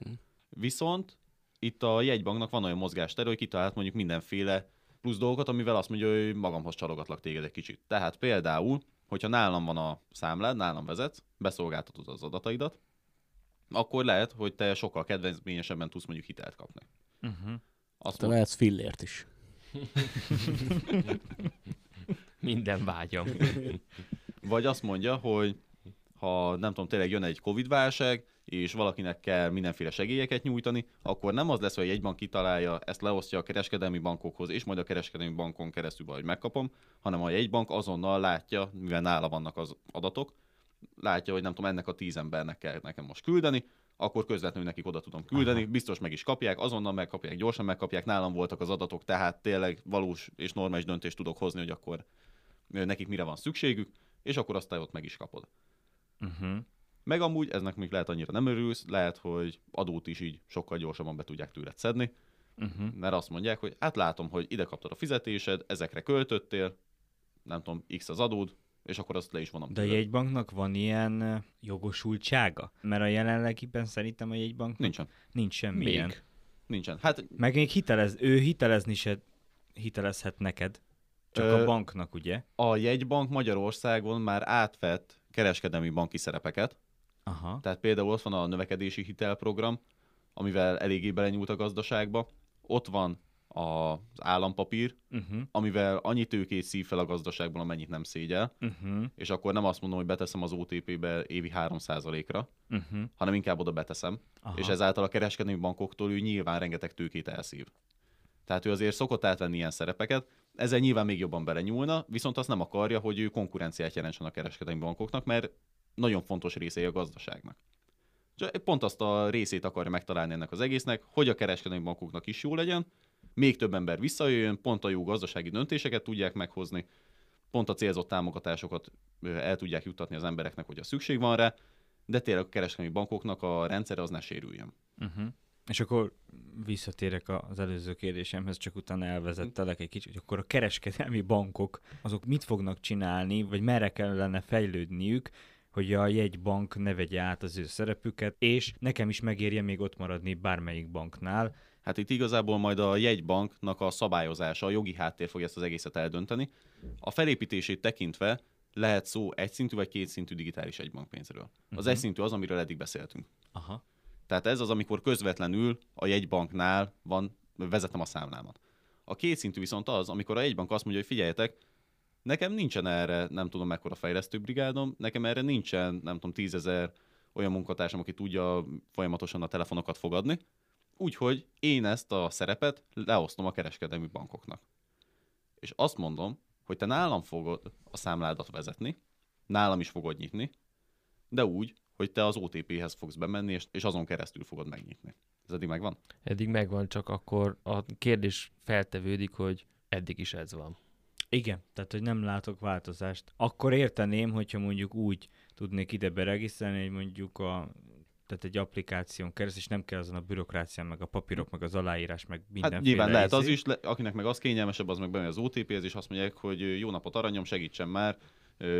Viszont itt a jegybanknak van olyan mozgástere, hogy kitalált mondjuk mindenféle plusz dolgokat, amivel azt mondja, hogy magamhoz csalogatlak téged egy kicsit. Tehát például, hogyha nálam van a számlád, nálam vezetsz, beszolgáltatod az adataidat, akkor lehet, hogy te sokkal kedvezményesebben tudsz mondjuk hitelt kapni. Uh-huh. Azt Te mond, vehetsz fillért is. Minden vágyam. vagy azt mondja, hogy ha nem tudom, tényleg jön egy Covid válság, és valakinek kell mindenféle segélyeket nyújtani, akkor nem az lesz, hogy egy jegybank kitalálja, ezt leosztja a kereskedelmi bankokhoz, és majd a kereskedelmi bankon keresztül valahogy megkapom, hanem a jegybank azonnal látja, mivel nála vannak az adatok, látja, hogy nem tudom, ennek a tíz embernek kell nekem most küldeni, akkor közvetlenül nekik oda tudom küldeni, Aha. biztos meg is kapják, azonnal megkapják, gyorsan megkapják, nálam voltak az adatok, tehát tényleg valós és normális döntést tudok hozni, hogy akkor nekik mire van szükségük, és akkor azt te ott meg is kapod. Uh-huh. Meg amúgy, eznek még lehet annyira nem örülsz, lehet, hogy adót is így sokkal gyorsabban be tudják tőled szedni, Uh-huh. mert azt mondják, hogy hát látom, hogy ide kaptad a fizetésed, ezekre költöttél, nem tudom, x az adód, és akkor azt le is vonom De a tőled. jegybanknak van ilyen jogosultsága? Mert a jelenlegiben szerintem a jegybank Nincsen. nincs semmilyen. Még. Nincsen. Hát Meg még hitelez, ő hitelezni se hitelezhet neked, csak Ö, a banknak, ugye? a jegybank Magyarországon már átvett kereskedelmi banki szerepeket, Aha. tehát például ott van a növekedési hitelprogram, amivel eléggé belenyúlt a gazdaságba, ott van az állampapír, Uh-huh. amivel annyi tőkét szív fel a gazdaságban, amennyit nem szégyel, Uh-huh. és akkor nem azt mondom, hogy beteszem az OTP-be évi 3%-ra, Uh-huh. hanem inkább oda beteszem, Aha. és ezáltal a kereskedelmi bankoktól ő nyilván rengeteg tőkét elszív. Tehát ő azért szokott átvenni ilyen szerepeket, ezzel nyilván még jobban belenyúlna, viszont azt nem akarja, hogy ő konkurenciát jelentsen a kereskedelmi bankoknak, mert nagyon fontos részei a gazdaságnak. Pont azt a részét akarja megtalálni ennek az egésznek, hogy a kereskedelmi bankoknak is jó legyen, még több ember visszajöjjön, pont a jó gazdasági döntéseket tudják meghozni, pont a célzott támogatásokat el tudják juttatni az embereknek, hogy a szükség van rá, de tényleg a kereskedelmi bankoknak a rendszere az ne sérüljön. Uh-huh. És akkor visszatérek az előző kérdésemhez, csak utána elvezettelek egy kicsit, hogy akkor a kereskedelmi bankok, azok mit fognak csinálni, vagy merre kellene fejlődniük, hogy a jegybank ne vegye át az ő szerepüket, és nekem is megérje még ott maradni bármelyik banknál. Hát itt igazából majd a jegybanknak a szabályozása, a jogi háttér fogja ezt az egészet eldönteni. A felépítését tekintve lehet szó egyszintű vagy kétszintű digitális egybankpénzről. Az Mhm. egyszintű az, amiről eddig beszéltünk. Aha. Tehát ez az, amikor közvetlenül a jegybanknál van, vezetem a számlámat. A kétszintű viszont az, amikor a jegybank azt mondja, hogy figyeljetek, nekem nincsen erre, nem tudom mekkora fejlesztő brigádom, nekem erre nincsen, nem tudom, tízezer olyan munkatársam, aki tudja folyamatosan a telefonokat fogadni, úgyhogy én ezt a szerepet leosztom a kereskedelmi bankoknak. És azt mondom, hogy te nálam fogod a számládat vezetni, nálam is fogod nyitni, de úgy, hogy te az OTP-hez fogsz bemenni, és, és azon keresztül fogod megnyitni. Ez eddig megvan? Eddig megvan, csak akkor a kérdés feltevődik, hogy eddig is ez van. Igen, tehát hogy nem látok változást. Akkor érteném, hogyha mondjuk úgy tudnék ide beregisztrálni, hogy mondjuk a tehát egy applikáción keresztül, és nem kell azon a bürokrácián, meg a papírok, meg az aláírás, meg mindenféle. Hát nyilván lehet az is, le- akinek meg az kényelmesebb, az meg bemegy az OTP-hez, és azt mondják, hogy jó napot aranyom, segítsen már,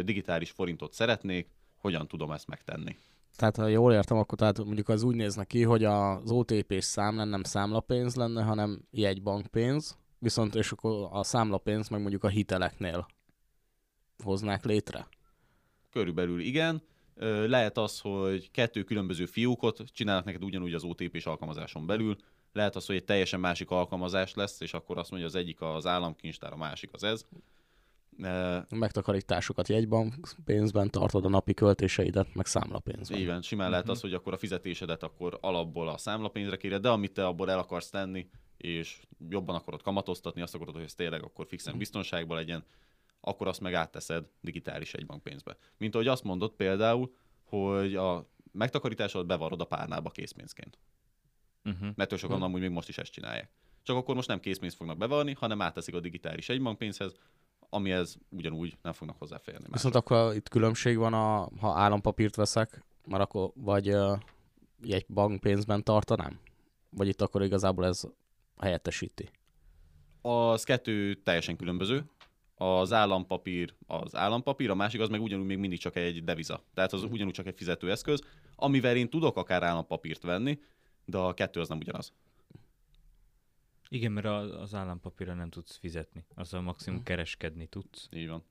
digitális forintot szeretnék, hogyan tudom ezt megtenni. Tehát ha jól értem, akkor tehát mondjuk az úgy nézne ki, hogy az OTP-s számlán nem számlapénz lenne, hanem jegybankpénz, viszont és akkor a számlapénz meg mondjuk a hiteleknél hoznák létre. Körülbelül igen. Lehet az, hogy kettő különböző fiókot csinálnak neked ugyanúgy az OTP-s alkalmazáson belül. Lehet az, hogy egy teljesen másik alkalmazás lesz, és akkor azt mondja, az egyik az államkincstár, a másik az ez. Megtakarításokat jegybankpénzben tartod, a napi költéseidet meg számlapénzben. Igen, simán lehet az, hogy akkor a fizetésedet akkor alapból a számlapénzre kéred, de amit te abból el akarsz tenni, és jobban akarod kamatoztatni, azt akarod, hogy ez tényleg akkor fixen biztonságban legyen, akkor azt meg átteszed digitális egybankpénzbe. Mint ahogy azt mondott például, hogy a megtakarításodat bevarod a párnába készpénzként. Uh-huh. Mert sokan amúgy még most is ezt csinálják. Csak akkor most nem készpénzt fognak bevarni, hanem átteszik a digitális egybankpénzhez, amihez ugyanúgy nem fognak hozzáférni. mások. Viszont akkor itt különbség van, a, ha állampapírt veszek, már akkor vagy uh, jegybankpénzben tartanám? Vagy itt akkor igazából ez helyettesíti? Az kettő teljesen különböző. Az állampapír az állampapír, a másik az meg ugyanúgy még mindig csak egy deviza. Tehát az ugyanúgy csak egy fizetőeszköz, amivel én tudok akár állampapírt venni, de a kettő az nem ugyanaz. Igen, mert az állampapírra nem tudsz fizetni. Azzal maximum kereskedni tudsz. Így van.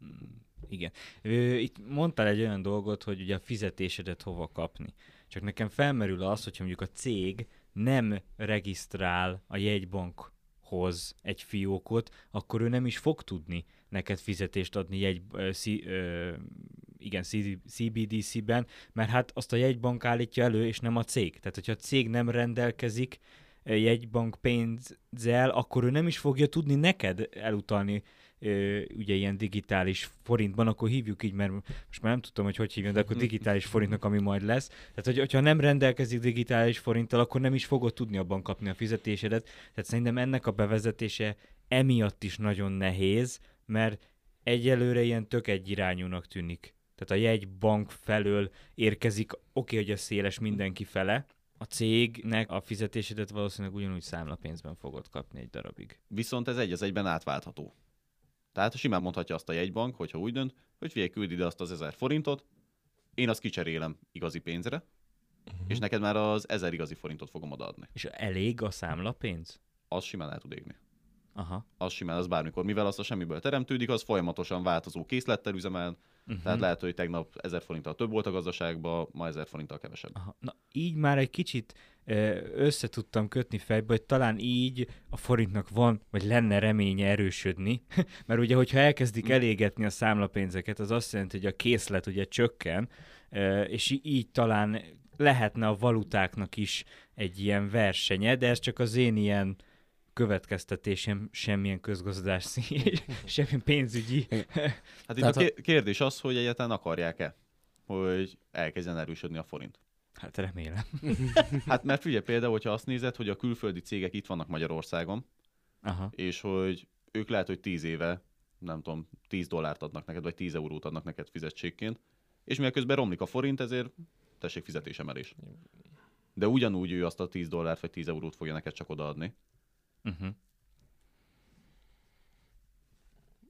Igen. Ö, Itt mondtál egy olyan dolgot, hogy ugye a fizetésedet hova kapni. Csak nekem felmerül az, hogyha mondjuk a cég nem regisztrál a jegybankhoz egy fiókot, akkor ő nem is fog tudni neked fizetést adni jegy, ö, szí, ö, igen, CBDC-ben, mert hát azt a jegybank állítja elő, és nem a cég. Tehát, hogyha a cég nem rendelkezik jegybank pénzzel, akkor ő nem is fogja tudni neked elutalni ugye ilyen digitális forintban, akkor hívjuk így, mert most már nem tudtam, hogy hogy hívjam, de akkor digitális forintnak, ami majd lesz. Tehát, hogy, hogyha nem rendelkezik digitális forinttal, akkor nem is fogod tudni abban kapni a fizetésedet. Tehát szerintem ennek a bevezetése emiatt is nagyon nehéz, mert egyelőre ilyen tök egyirányúnak tűnik. Tehát a jegybank felől érkezik, oké, hogy a széles mindenki fele, cégnek a fizetésedet valószínűleg ugyanúgy számlapénzben fogod kapni egy darabig. Viszont ez egy az egyben átváltható. Tehát simán mondhatja azt a jegybank, hogyha úgy dönt, hogy figyelj, küld ide azt az ezer forintot, én azt kicserélem igazi pénzre, uh-huh. és neked már az ezer igazi forintot fogom odaadni. És elég a számlapénz? Az simán el tud égni. Aha. Az simán, az bármikor. Mivel az a semmiből teremtődik, az folyamatosan változó készlettel üzemel, Uh-huh. tehát lehet, hogy tegnap 1000 forinttal több volt a gazdaságban, ma 1000 forinttal kevesebb. Aha. Na, így már egy kicsit össze tudtam kötni fejbe, hogy talán így a forintnak van, vagy lenne reménye erősödni, mert ugye, hogyha elkezdik elégetni a számlapénzeket, az azt jelenti, hogy a készlet ugye csökken, és így talán lehetne a valutáknak is egy ilyen versenye, de ez csak az én ilyen következtetésem, semmilyen közgazdász, semmilyen pénzügyi. Hát itt Tehát a ké- kérdés az, hogy egyáltalán akarják-e, hogy elkezdjen erősödni a forint. Hát remélem. Hát mert figyelj például, hogyha azt nézed, hogy a külföldi cégek itt vannak Magyarországon, Aha. és hogy ők lehet, hogy 10 éve, nem tudom, 10 dollárt adnak neked, vagy 10 eurót adnak neked fizetségként, és mivel közben romlik a forint, ezért tessék fizetésemelés. De ugyanúgy ő azt a 10 dollárt vagy 10 eurót fogja neked csak odaadni. Uh-huh.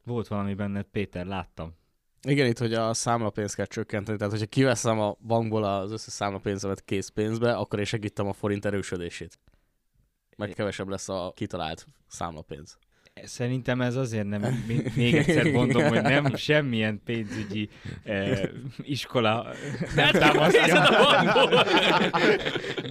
Volt valami benned, Péter, láttam. Igen, itt, hogy a számlapénzt kell csökkenteni, tehát hogyha kiveszem a bankból az összes számlapénzemet készpénzbe, akkor én segítem a forint erősödését. Meg kevesebb lesz a kitalált számlapénz. Szerintem ez azért nem, még, egyszer mondom, hogy nem semmilyen pénzügyi eh, iskola nem támasztja.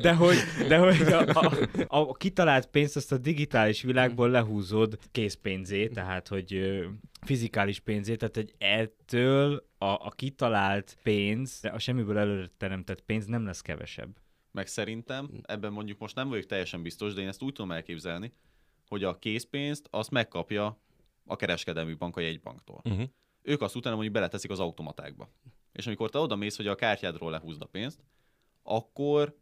De hogy, de hogy a, a, a kitalált pénzt azt a digitális világból lehúzod készpénzé, tehát hogy fizikális pénzé, tehát hogy ettől a, a kitalált pénz, a semmiből előre teremtett pénz nem lesz kevesebb. Meg szerintem, ebben mondjuk most nem vagyok teljesen biztos, de én ezt úgy tudom elképzelni, hogy a készpénzt azt megkapja a kereskedelmi bank a jegybanktól. Uh-huh. Ők azt utána mondjuk beleteszik az automatákba. És amikor te oda mész, hogy a kártyádról lehúzd a pénzt, akkor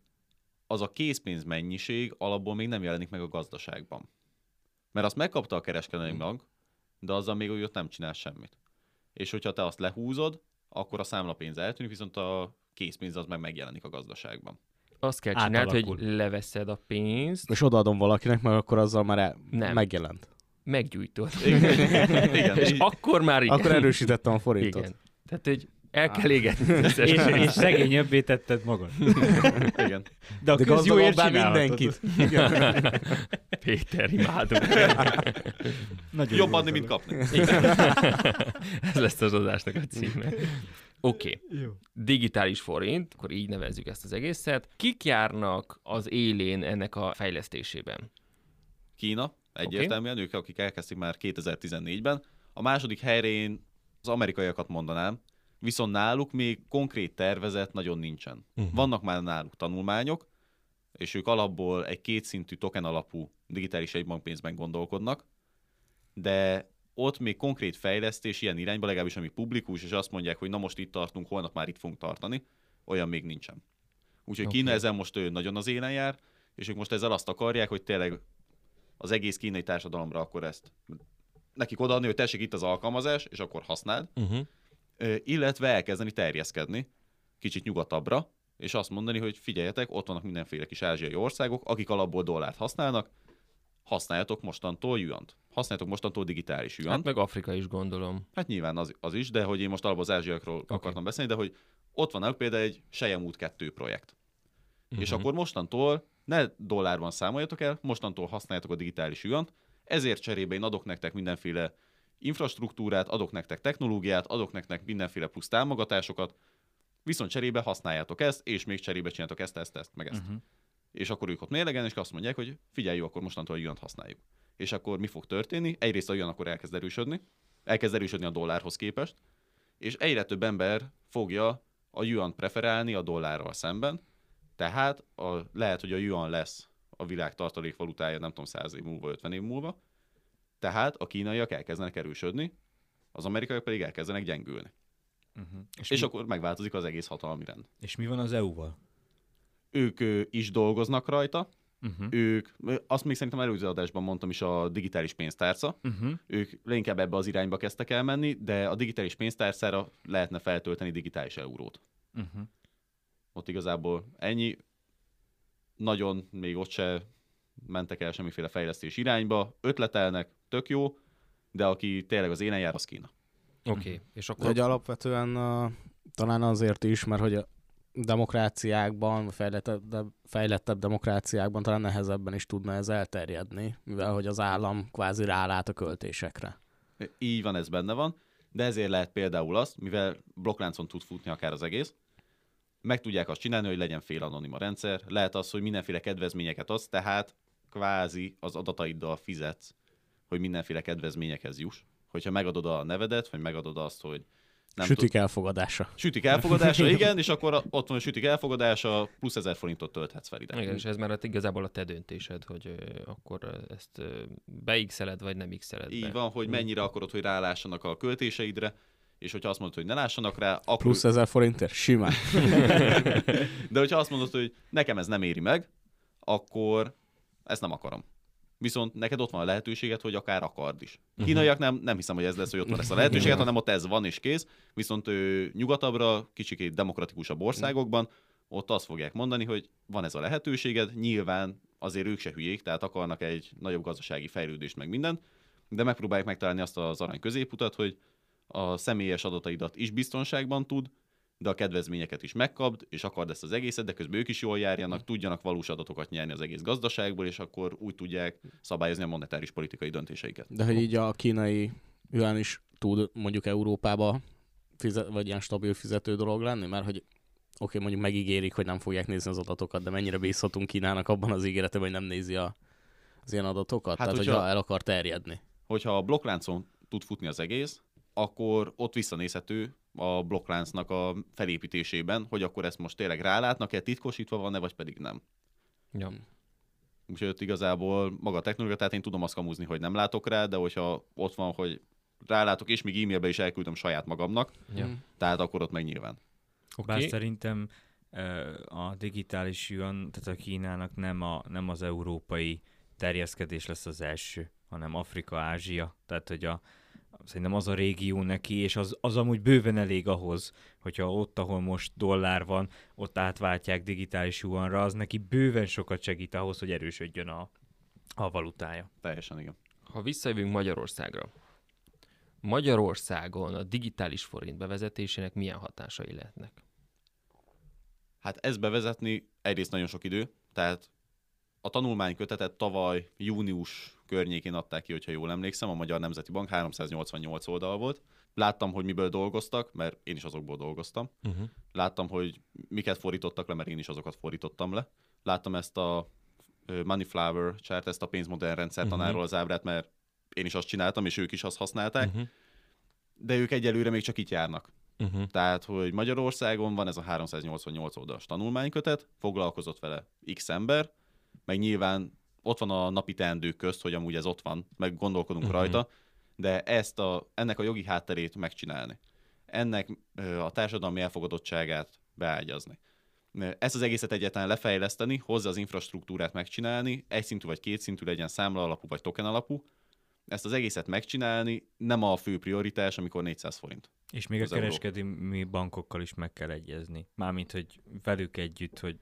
az a készpénz mennyiség alapból még nem jelenik meg a gazdaságban. Mert azt megkapta a kereskedelmi bank, de azzal még úgy ott nem csinál semmit. És hogyha te azt lehúzod, akkor a számlapénz eltűnik, viszont a készpénz az meg megjelenik a gazdaságban. Azt kell csinálni, hogy leveszed a pénzt, És odaadom valakinek, mert akkor azzal már el, Nem. megjelent. meggyújtod. Igen, igen. És akkor már igen. Akkor erősítettem a forintot. Igen. Tehát, hogy el kell égetni És, és szegényebbé tetted magad. igen. De a De gazdagabbá csinálhatod. mindenkit. Péter, imádunk. Nagyon Jobb adni, mint kapni. Ez lesz az adásnak a címe. Oké. Okay. Jó. Digitális forint, akkor így nevezzük ezt az egészet. Kik járnak az élén ennek a fejlesztésében? Kína, egyértelműen, ők, akik elkezdték már 2014-ben. A második helyre én az amerikaiakat mondanám, viszont náluk még konkrét tervezet nagyon nincsen. Uh-huh. Vannak már náluk tanulmányok, és ők alapból egy kétszintű token alapú digitális egybankpénzben gondolkodnak, de ott még konkrét fejlesztés ilyen irányba, legalábbis ami publikus, és azt mondják, hogy na most itt tartunk, holnap már itt fogunk tartani, olyan még nincsen. Úgyhogy Oké. Kína ezen most ő nagyon az élen jár, és ők most ezzel azt akarják, hogy tényleg az egész kínai társadalomra akkor ezt nekik odaadni, hogy tessék itt az alkalmazás, és akkor használd, Uh-huh. Illetve elkezdeni terjeszkedni kicsit nyugatabbra, és azt mondani, hogy figyeljetek, ott vannak mindenféle kis ázsiai országok, akik alapból dollárt használnak, használjatok mostantól juant. Használjatok mostantól digitális juant. Hát meg Afrika is gondolom. Hát nyilván az, az is, de hogy én most alapból az ázsiakról okay. akartam beszélni, de hogy ott van náluk például egy Sejemút 2 projekt. Uh-huh. És Mhm. akkor mostantól ne dollárban számoljatok el, mostantól használjátok a digitális juant, ezért cserébe én adok nektek mindenféle infrastruktúrát, adok nektek technológiát, adok nektek mindenféle plusz támogatásokat, viszont cserébe használjátok ezt, és még cserébe csináltok ezt, ezt, ezt, meg ezt. Uh-huh. És akkor ők ott mérlegen, és azt mondják, hogy figyelj, jó, akkor mostantól a juant használjuk. És akkor mi fog történni? Egyrészt a yuan akkor elkezd erősödni, elkezd erősödni a dollárhoz képest, és egyre több ember fogja a yuan preferálni a dollárral szemben, tehát a, lehet, hogy a yuan lesz a világ tartalékvalutája, nem tudom, 100 év múlva, 50 év múlva, tehát a kínaiak elkezdenek erősödni, az amerikaiak pedig elkezdenek gyengülni. Uh-huh. És, mi, és akkor megváltozik az egész hatalmi rend. és mi van az EU-val? Ők is dolgoznak rajta, Uh-huh. ők, azt még szerintem előző adásban mondtam is a digitális pénztárca, Uh-huh. ők leginkább ebbe az irányba kezdtek el menni, de a digitális pénztárcára lehetne feltölteni digitális eurót. Uh-huh. Ott igazából ennyi, nagyon még ott se mentek el semmiféle fejlesztés irányba, ötletelnek, tök jó, de aki tényleg az élen jár, az Kína. Oké. Okay. És akkor hogy alapvetően uh, talán azért is, mert hogy a demokráciákban, fejlettebb, de, fejlettebb demokráciákban talán nehezebben is tudna ez elterjedni, mivel hogy az állam kvázi rálát a költésekre. Így van, ez benne van, de ezért lehet például azt, mivel blokkláncon tud futni akár az egész, meg tudják azt csinálni, hogy legyen fél anonim a rendszer, lehet az, hogy mindenféle kedvezményeket adsz, tehát kvázi az adataiddal fizetsz, hogy mindenféle kedvezményekhez juss. Hogyha megadod a nevedet, vagy megadod azt, hogy nem Sütik elfogadása. Sütik elfogadása, igen, és akkor a- ott van a sütik elfogadása, plusz 1000 forintot tölthetsz fel ide. igen, és ez már hát igazából a te döntésed, hogy akkor ezt beixeled, vagy nem x-eled be. Így van, hogy mennyire akarod, hogy rálássanak a költéseidre, és hogyha azt mondod, hogy ne lássanak rá, akkor... Plusz ezer forintért? Simán. De hogyha azt mondod, hogy nekem ez nem éri meg, akkor ezt nem akarom. Viszont neked ott van a lehetőséged, hogy akár akard is. Kínaiak nem, nem hiszem, hogy ez lesz, hogy ott van ezt a lehetőséget, hanem ott ez van és kész. Viszont ő, nyugatabbra, kicsikét demokratikusabb országokban, ott azt fogják mondani, hogy van ez a lehetőséged, nyilván azért ők se hülyék, tehát akarnak egy nagyobb gazdasági fejlődést meg mindent, de megpróbálják megtalálni azt az arany középutat, hogy a személyes adataidat is biztonságban tud, de a kedvezményeket is megkapd, és akard ezt az egészet, de közben ők is jól járjanak, tudjanak valós adatokat nyerni az egész gazdaságból, és akkor úgy tudják szabályozni a monetáris politikai döntéseiket. De hogy így a kínai yuan is tud mondjuk Európába fizet, vagy ilyen stabil fizető dolog lenni, mert hogy oké, okay, mondjuk megígérik, hogy nem fogják nézni az adatokat, de mennyire bízhatunk Kínának abban az ígérete, hogy nem nézi a, az ilyen adatokat? Hát, Tehát, hogyha, hogyha el akar terjedni. Hogyha a blokkláncon tud futni az egész, akkor ott visszanézhető a blokkláncnak a felépítésében, hogy akkor ezt most tényleg rálátnak-e, titkosítva van-e, vagy pedig nem. Ja. Úgyhogy ott igazából maga a technológia, tehát én tudom azt kamuzni, hogy nem látok rá, de hogyha ott van, hogy rálátok, és még e-mailbe is elküldöm saját magamnak, Ja. tehát akkor ott meg nyilván. Bár Oké. szerintem a digitális yuan, tehát a Kínának nem, a, nem az európai terjeszkedés lesz az első, hanem Afrika, Ázsia. Tehát, hogy a, szerintem az a régió neki, és az, az amúgy bőven elég ahhoz, hogyha ott, ahol most dollár van, ott átváltják digitális yuanra, az neki bőven sokat segít ahhoz, hogy erősödjön a, a valutája. Teljesen igen. Ha visszajövünk Magyarországra, Magyarországon a digitális forint bevezetésének milyen hatásai lehetnek? Hát ezt bevezetni egyrészt nagyon sok idő, tehát a tanulmánykötetet tavaly június környékén adták ki, hogyha jól emlékszem, a Magyar Nemzeti Bank 388 oldal volt. Láttam, hogy miből dolgoztak, mert én is azokból dolgoztam. Uh-huh. Láttam, hogy miket fordítottak le, mert én is azokat fordítottam le. Láttam ezt a Money Flower chart, ezt a pénzmodell rendszer Mhm. tanárról az ábrát, mert én is azt csináltam, és ők is azt használták, Uh-huh. de ők egyelőre még csak itt járnak. Uh-huh. Tehát, hogy Magyarországon van ez a 388 oldalas tanulmánykötet, foglalkozott vele x ember, meg nyilván ott van a napi teendők közt, hogy amúgy ez ott van, meg gondolkodunk uh-huh. rajta, de ezt a, ennek a jogi hátterét megcsinálni. Ennek a társadalmi elfogadottságát beágyazni. Ezt az egészet egyáltalán lefejleszteni, hozzá az infrastruktúrát megcsinálni, egyszintű vagy kétszintű legyen számla alapú vagy token alapú, ezt az egészet megcsinálni nem a fő prioritás, amikor 400 forint. És még a euró. kereskedelmi bankokkal is meg kell egyezni. Mármint, hogy velük együtt, hogy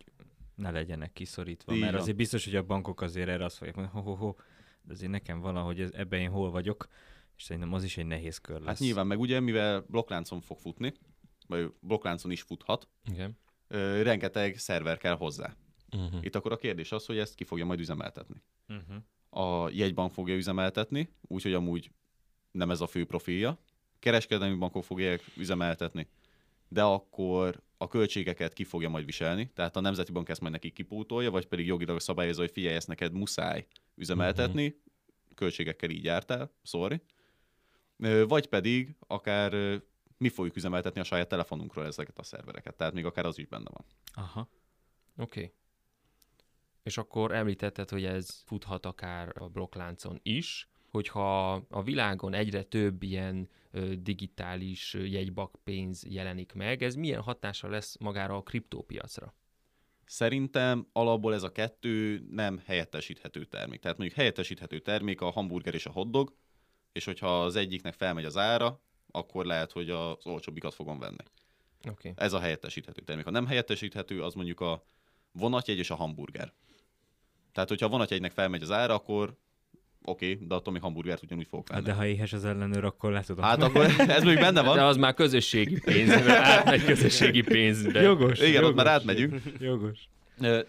ne legyenek kiszorítva. Így mert van. azért biztos, hogy a bankok azért erre azt fogják mondani, ho, ho, ho, de azért nekem valahogy ez, ebben én hol vagyok, és szerintem az is egy nehéz kör lesz. Hát nyilván, meg ugye, mivel blokkláncon fog futni, vagy blokkláncon is futhat, Igen. ö, rengeteg szerver kell hozzá. Uh-huh. Itt akkor a kérdés az, hogy ezt ki fogja majd üzemeltetni. Uh-huh. A jegybank fogja üzemeltetni, úgyhogy amúgy nem ez a fő profilja. Kereskedelmi bankok fogják üzemeltetni, de akkor a költségeket ki fogja majd viselni, tehát a Nemzeti Bank ezt majd neki kipótolja, vagy pedig jogilag szabályozza, hogy figyelj, ezt neked muszáj üzemeltetni, uh-huh. költségekkel így jártál, sorry. Vagy pedig akár mi fogjuk üzemeltetni a saját telefonunkról ezeket a szervereket, tehát még akár az is benne van. Aha. Oké. Okay. És akkor említetted, hogy ez futhat akár a blokkláncon is, hogyha a világon egyre több ilyen digitális jegybakpénz jelenik meg, ez milyen hatása lesz magára a kriptópiacra? Szerintem alapból ez a kettő nem helyettesíthető termék. Tehát mondjuk helyettesíthető termék a hamburger és a hotdog, és hogyha az egyiknek felmegy az ára, akkor lehet, hogy az olcsóbbikat fogom venni. Okay. Ez a helyettesíthető termék. Ha nem helyettesíthető, az mondjuk a vonatjegy és a hamburger. Tehát, hogyha a vonatjegynek felmegy az ára, akkor oké, okay, de attól még hamburgert ugyanúgy fogok Hát venni. de ha éhes az ellenőr, akkor le tudom. Hát akkor ez még benne van. De az már közösségi pénz, átmegy közösségi pénzbe. Jogos. Igen, jogos, ott már átmegyünk. Jogos.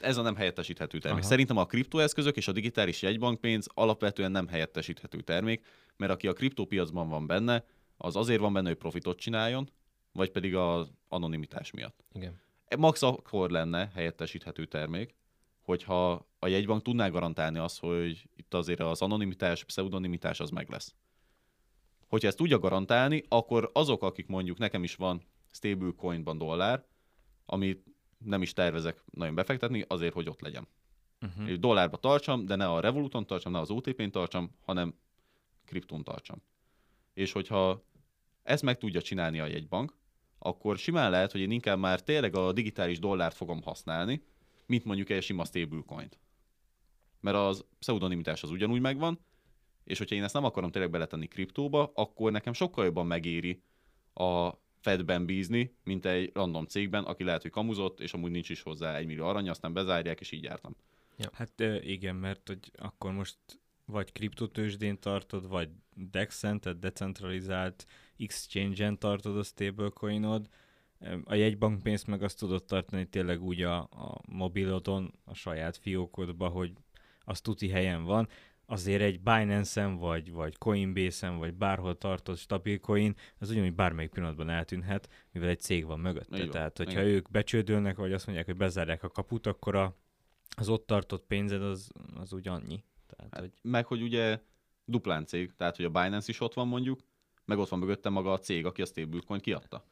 Ez a nem helyettesíthető termék. Aha. Szerintem a kriptoeszközök és a digitális jegybankpénz alapvetően nem helyettesíthető termék, mert aki a kriptópiacban van benne, az azért van benne, hogy profitot csináljon, vagy pedig az anonimitás miatt. Igen. Max akkor lenne helyettesíthető termék, hogyha a jegybank tudná garantálni azt, hogy itt azért az anonimitás, pseudonimitás az meg lesz. Hogyha ezt tudja garantálni, akkor azok, akik mondjuk nekem is van stablecoinban dollár, amit nem is tervezek nagyon befektetni, azért, hogy ott legyen. Uh-huh. Dollárba tartsam, de ne a Revoluton tartsam, ne az OTP-n tartsam, hanem kriptón tartsam. És hogyha ezt meg tudja csinálni a jegybank, akkor simán lehet, hogy én inkább már tényleg a digitális dollárt fogom használni, mint mondjuk egy sima stablecoint. Mert az pseudonimitás az ugyanúgy megvan, és hogyha én ezt nem akarom tényleg beletenni kriptóba, akkor nekem sokkal jobban megéri a Fedben bízni, mint egy random cégben, aki lehet, hogy kamuzott, és amúgy nincs is hozzá egy millió arany, aztán bezárják, és így jártam. Hát ö, igen, mert hogy akkor most vagy kriptotősdén tartod, vagy Dexen, tehát decentralizált exchange-en tartod a stablecoinod, A jegybankpénzt meg azt tudod tartani tényleg úgy a, a mobilodon, a saját fiókodba, hogy az tuti helyen van. Azért egy Binance-en, vagy, vagy Coinbase-en, vagy bárhol tartott stabil coin, az ugyanúgy bármelyik pillanatban eltűnhet, mivel egy cég van mögötte. Így van, Tehát, hogyha igen. ők becsődölnek, vagy azt mondják, hogy bezárják a kaput, akkor a, az ott tartott pénzed az, az úgy annyi. Tehát, Hát, hogy meg hogy ugye duplán cég, tehát hogy a Binance is ott van mondjuk, meg ott van mögötte maga a cég, aki a stablecoin kiadta.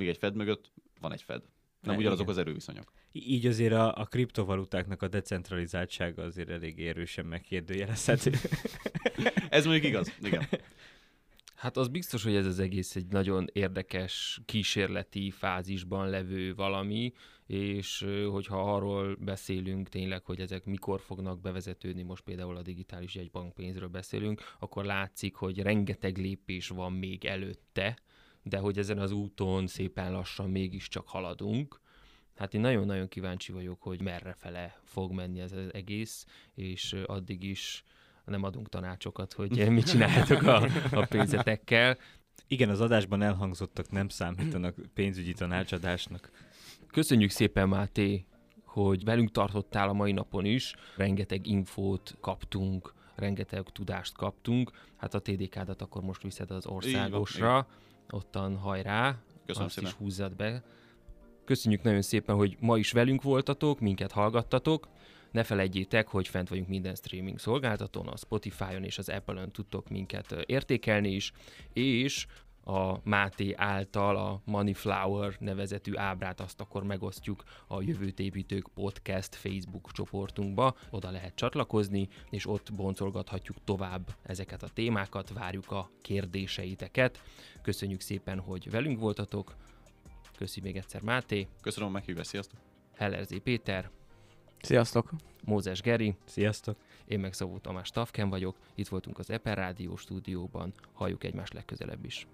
Míg egy Fed mögött van egy Fed. Nem Ne, ugyanazok igen. az erőviszonyok. Így azért a, a kriptovalutáknak a decentralizáltsága azért elég erősen megkérdőjelezhető. Ez mondjuk igaz, igen. Hát az biztos, hogy ez az egész egy nagyon érdekes kísérleti fázisban levő valami, és hogyha arról beszélünk tényleg, hogy ezek mikor fognak bevezetődni, most például a digitális jegybankpénzről beszélünk, akkor látszik, hogy rengeteg lépés van még előtte, de hogy ezen az úton szépen lassan mégiscsak haladunk. Hát én nagyon-nagyon kíváncsi vagyok, hogy merre fele fog menni ez az egész, és addig is nem adunk tanácsokat, hogy mit csináljátok a, a pénzetekkel. Igen, az adásban elhangzottak nem számítanak pénzügyi tanácsadásnak. Köszönjük szépen, Máté, hogy velünk tartottál a mai napon is. Rengeteg infót kaptunk, rengeteg tudást kaptunk. Hát a TDK-dat akkor most viszed az országosra. Ottan hajrá, Köszönöm azt szépen. is húzzad be. Köszönjük nagyon szépen, hogy ma is velünk voltatok, minket hallgattatok. Ne felejtjétek, hogy fent vagyunk minden streaming szolgáltatón, a Spotify-on és az Apple-on tudtok minket értékelni is, és a Máté által a Moneyflower nevezetű ábrát azt akkor megosztjuk a Jövőt Építők Podcast Facebook csoportunkba. Oda lehet csatlakozni, és ott boncolgathatjuk tovább ezeket a témákat, várjuk a kérdéseiteket. Köszönjük szépen, hogy velünk voltatok. Köszi még egyszer Máté, Köszönöm a meghívást, sziasztok! Hellerzé Péter, Sziasztok! Mózes Geri, Sziasztok! Én meg Szabó Tamás Tavken vagyok, itt voltunk az Eper Rádió stúdióban, halljuk egymást legközelebb is.